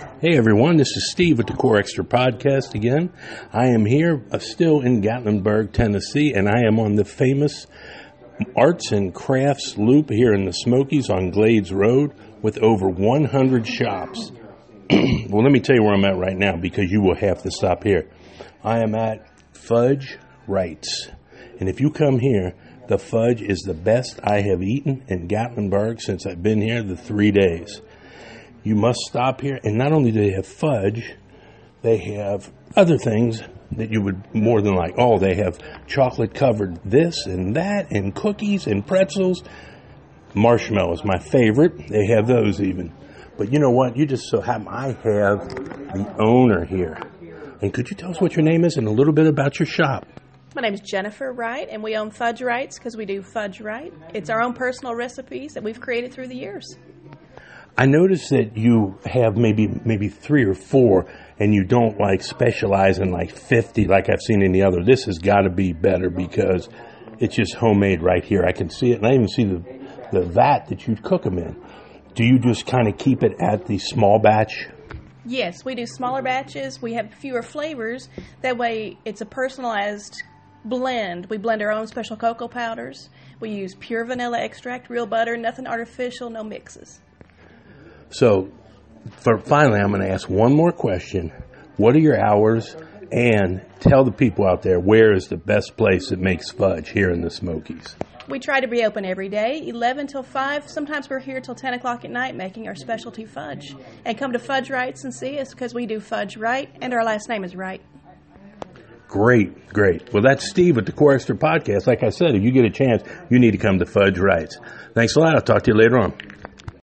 Hey everyone, this is Steve with the Core Extra Podcast again. I am here uh, still in Gatlinburg, Tennessee, and I am on the famous Arts and Crafts Loop here in the Smokies on Glades Road with over 100 shops. well, let me tell you where I'm at right now because you will have to stop here. I am at Fudge Wrights. And if you come here, the fudge is the best I have eaten in Gatlinburg since I've been here the three days you must stop here. And not only do they have fudge, they have other things that you would more than like. Oh, they have chocolate covered this and that, and cookies and pretzels. Marshmallows, my favorite. They have those even. But you know what? You just so happen I have the owner here. And could you tell us what your name is and a little bit about your shop? My name is Jennifer Wright, and we own Fudge Wrights because we do Fudge Right. It's our own personal recipes that we've created through the years. I noticed that you have maybe maybe three or four, and you don't like specialize in like fifty like I've seen in the other. This has got to be better because it's just homemade right here. I can see it, and I even see the the vat that you cook them in. Do you just kind of keep it at the small batch? Yes, we do smaller batches. We have fewer flavors. That way, it's a personalized blend. We blend our own special cocoa powders. We use pure vanilla extract, real butter, nothing artificial, no mixes. So, for finally, I'm going to ask one more question. What are your hours? And tell the people out there where is the best place that makes fudge here in the Smokies. We try to be open every day, 11 till 5. Sometimes we're here till 10 o'clock at night making our specialty fudge. And come to Fudge Wrights and see us because we do fudge right, and our last name is Wright. Great, great. Well, that's Steve at the Core Extra Podcast. Like I said, if you get a chance, you need to come to Fudge Wrights. Thanks a lot. I'll talk to you later on.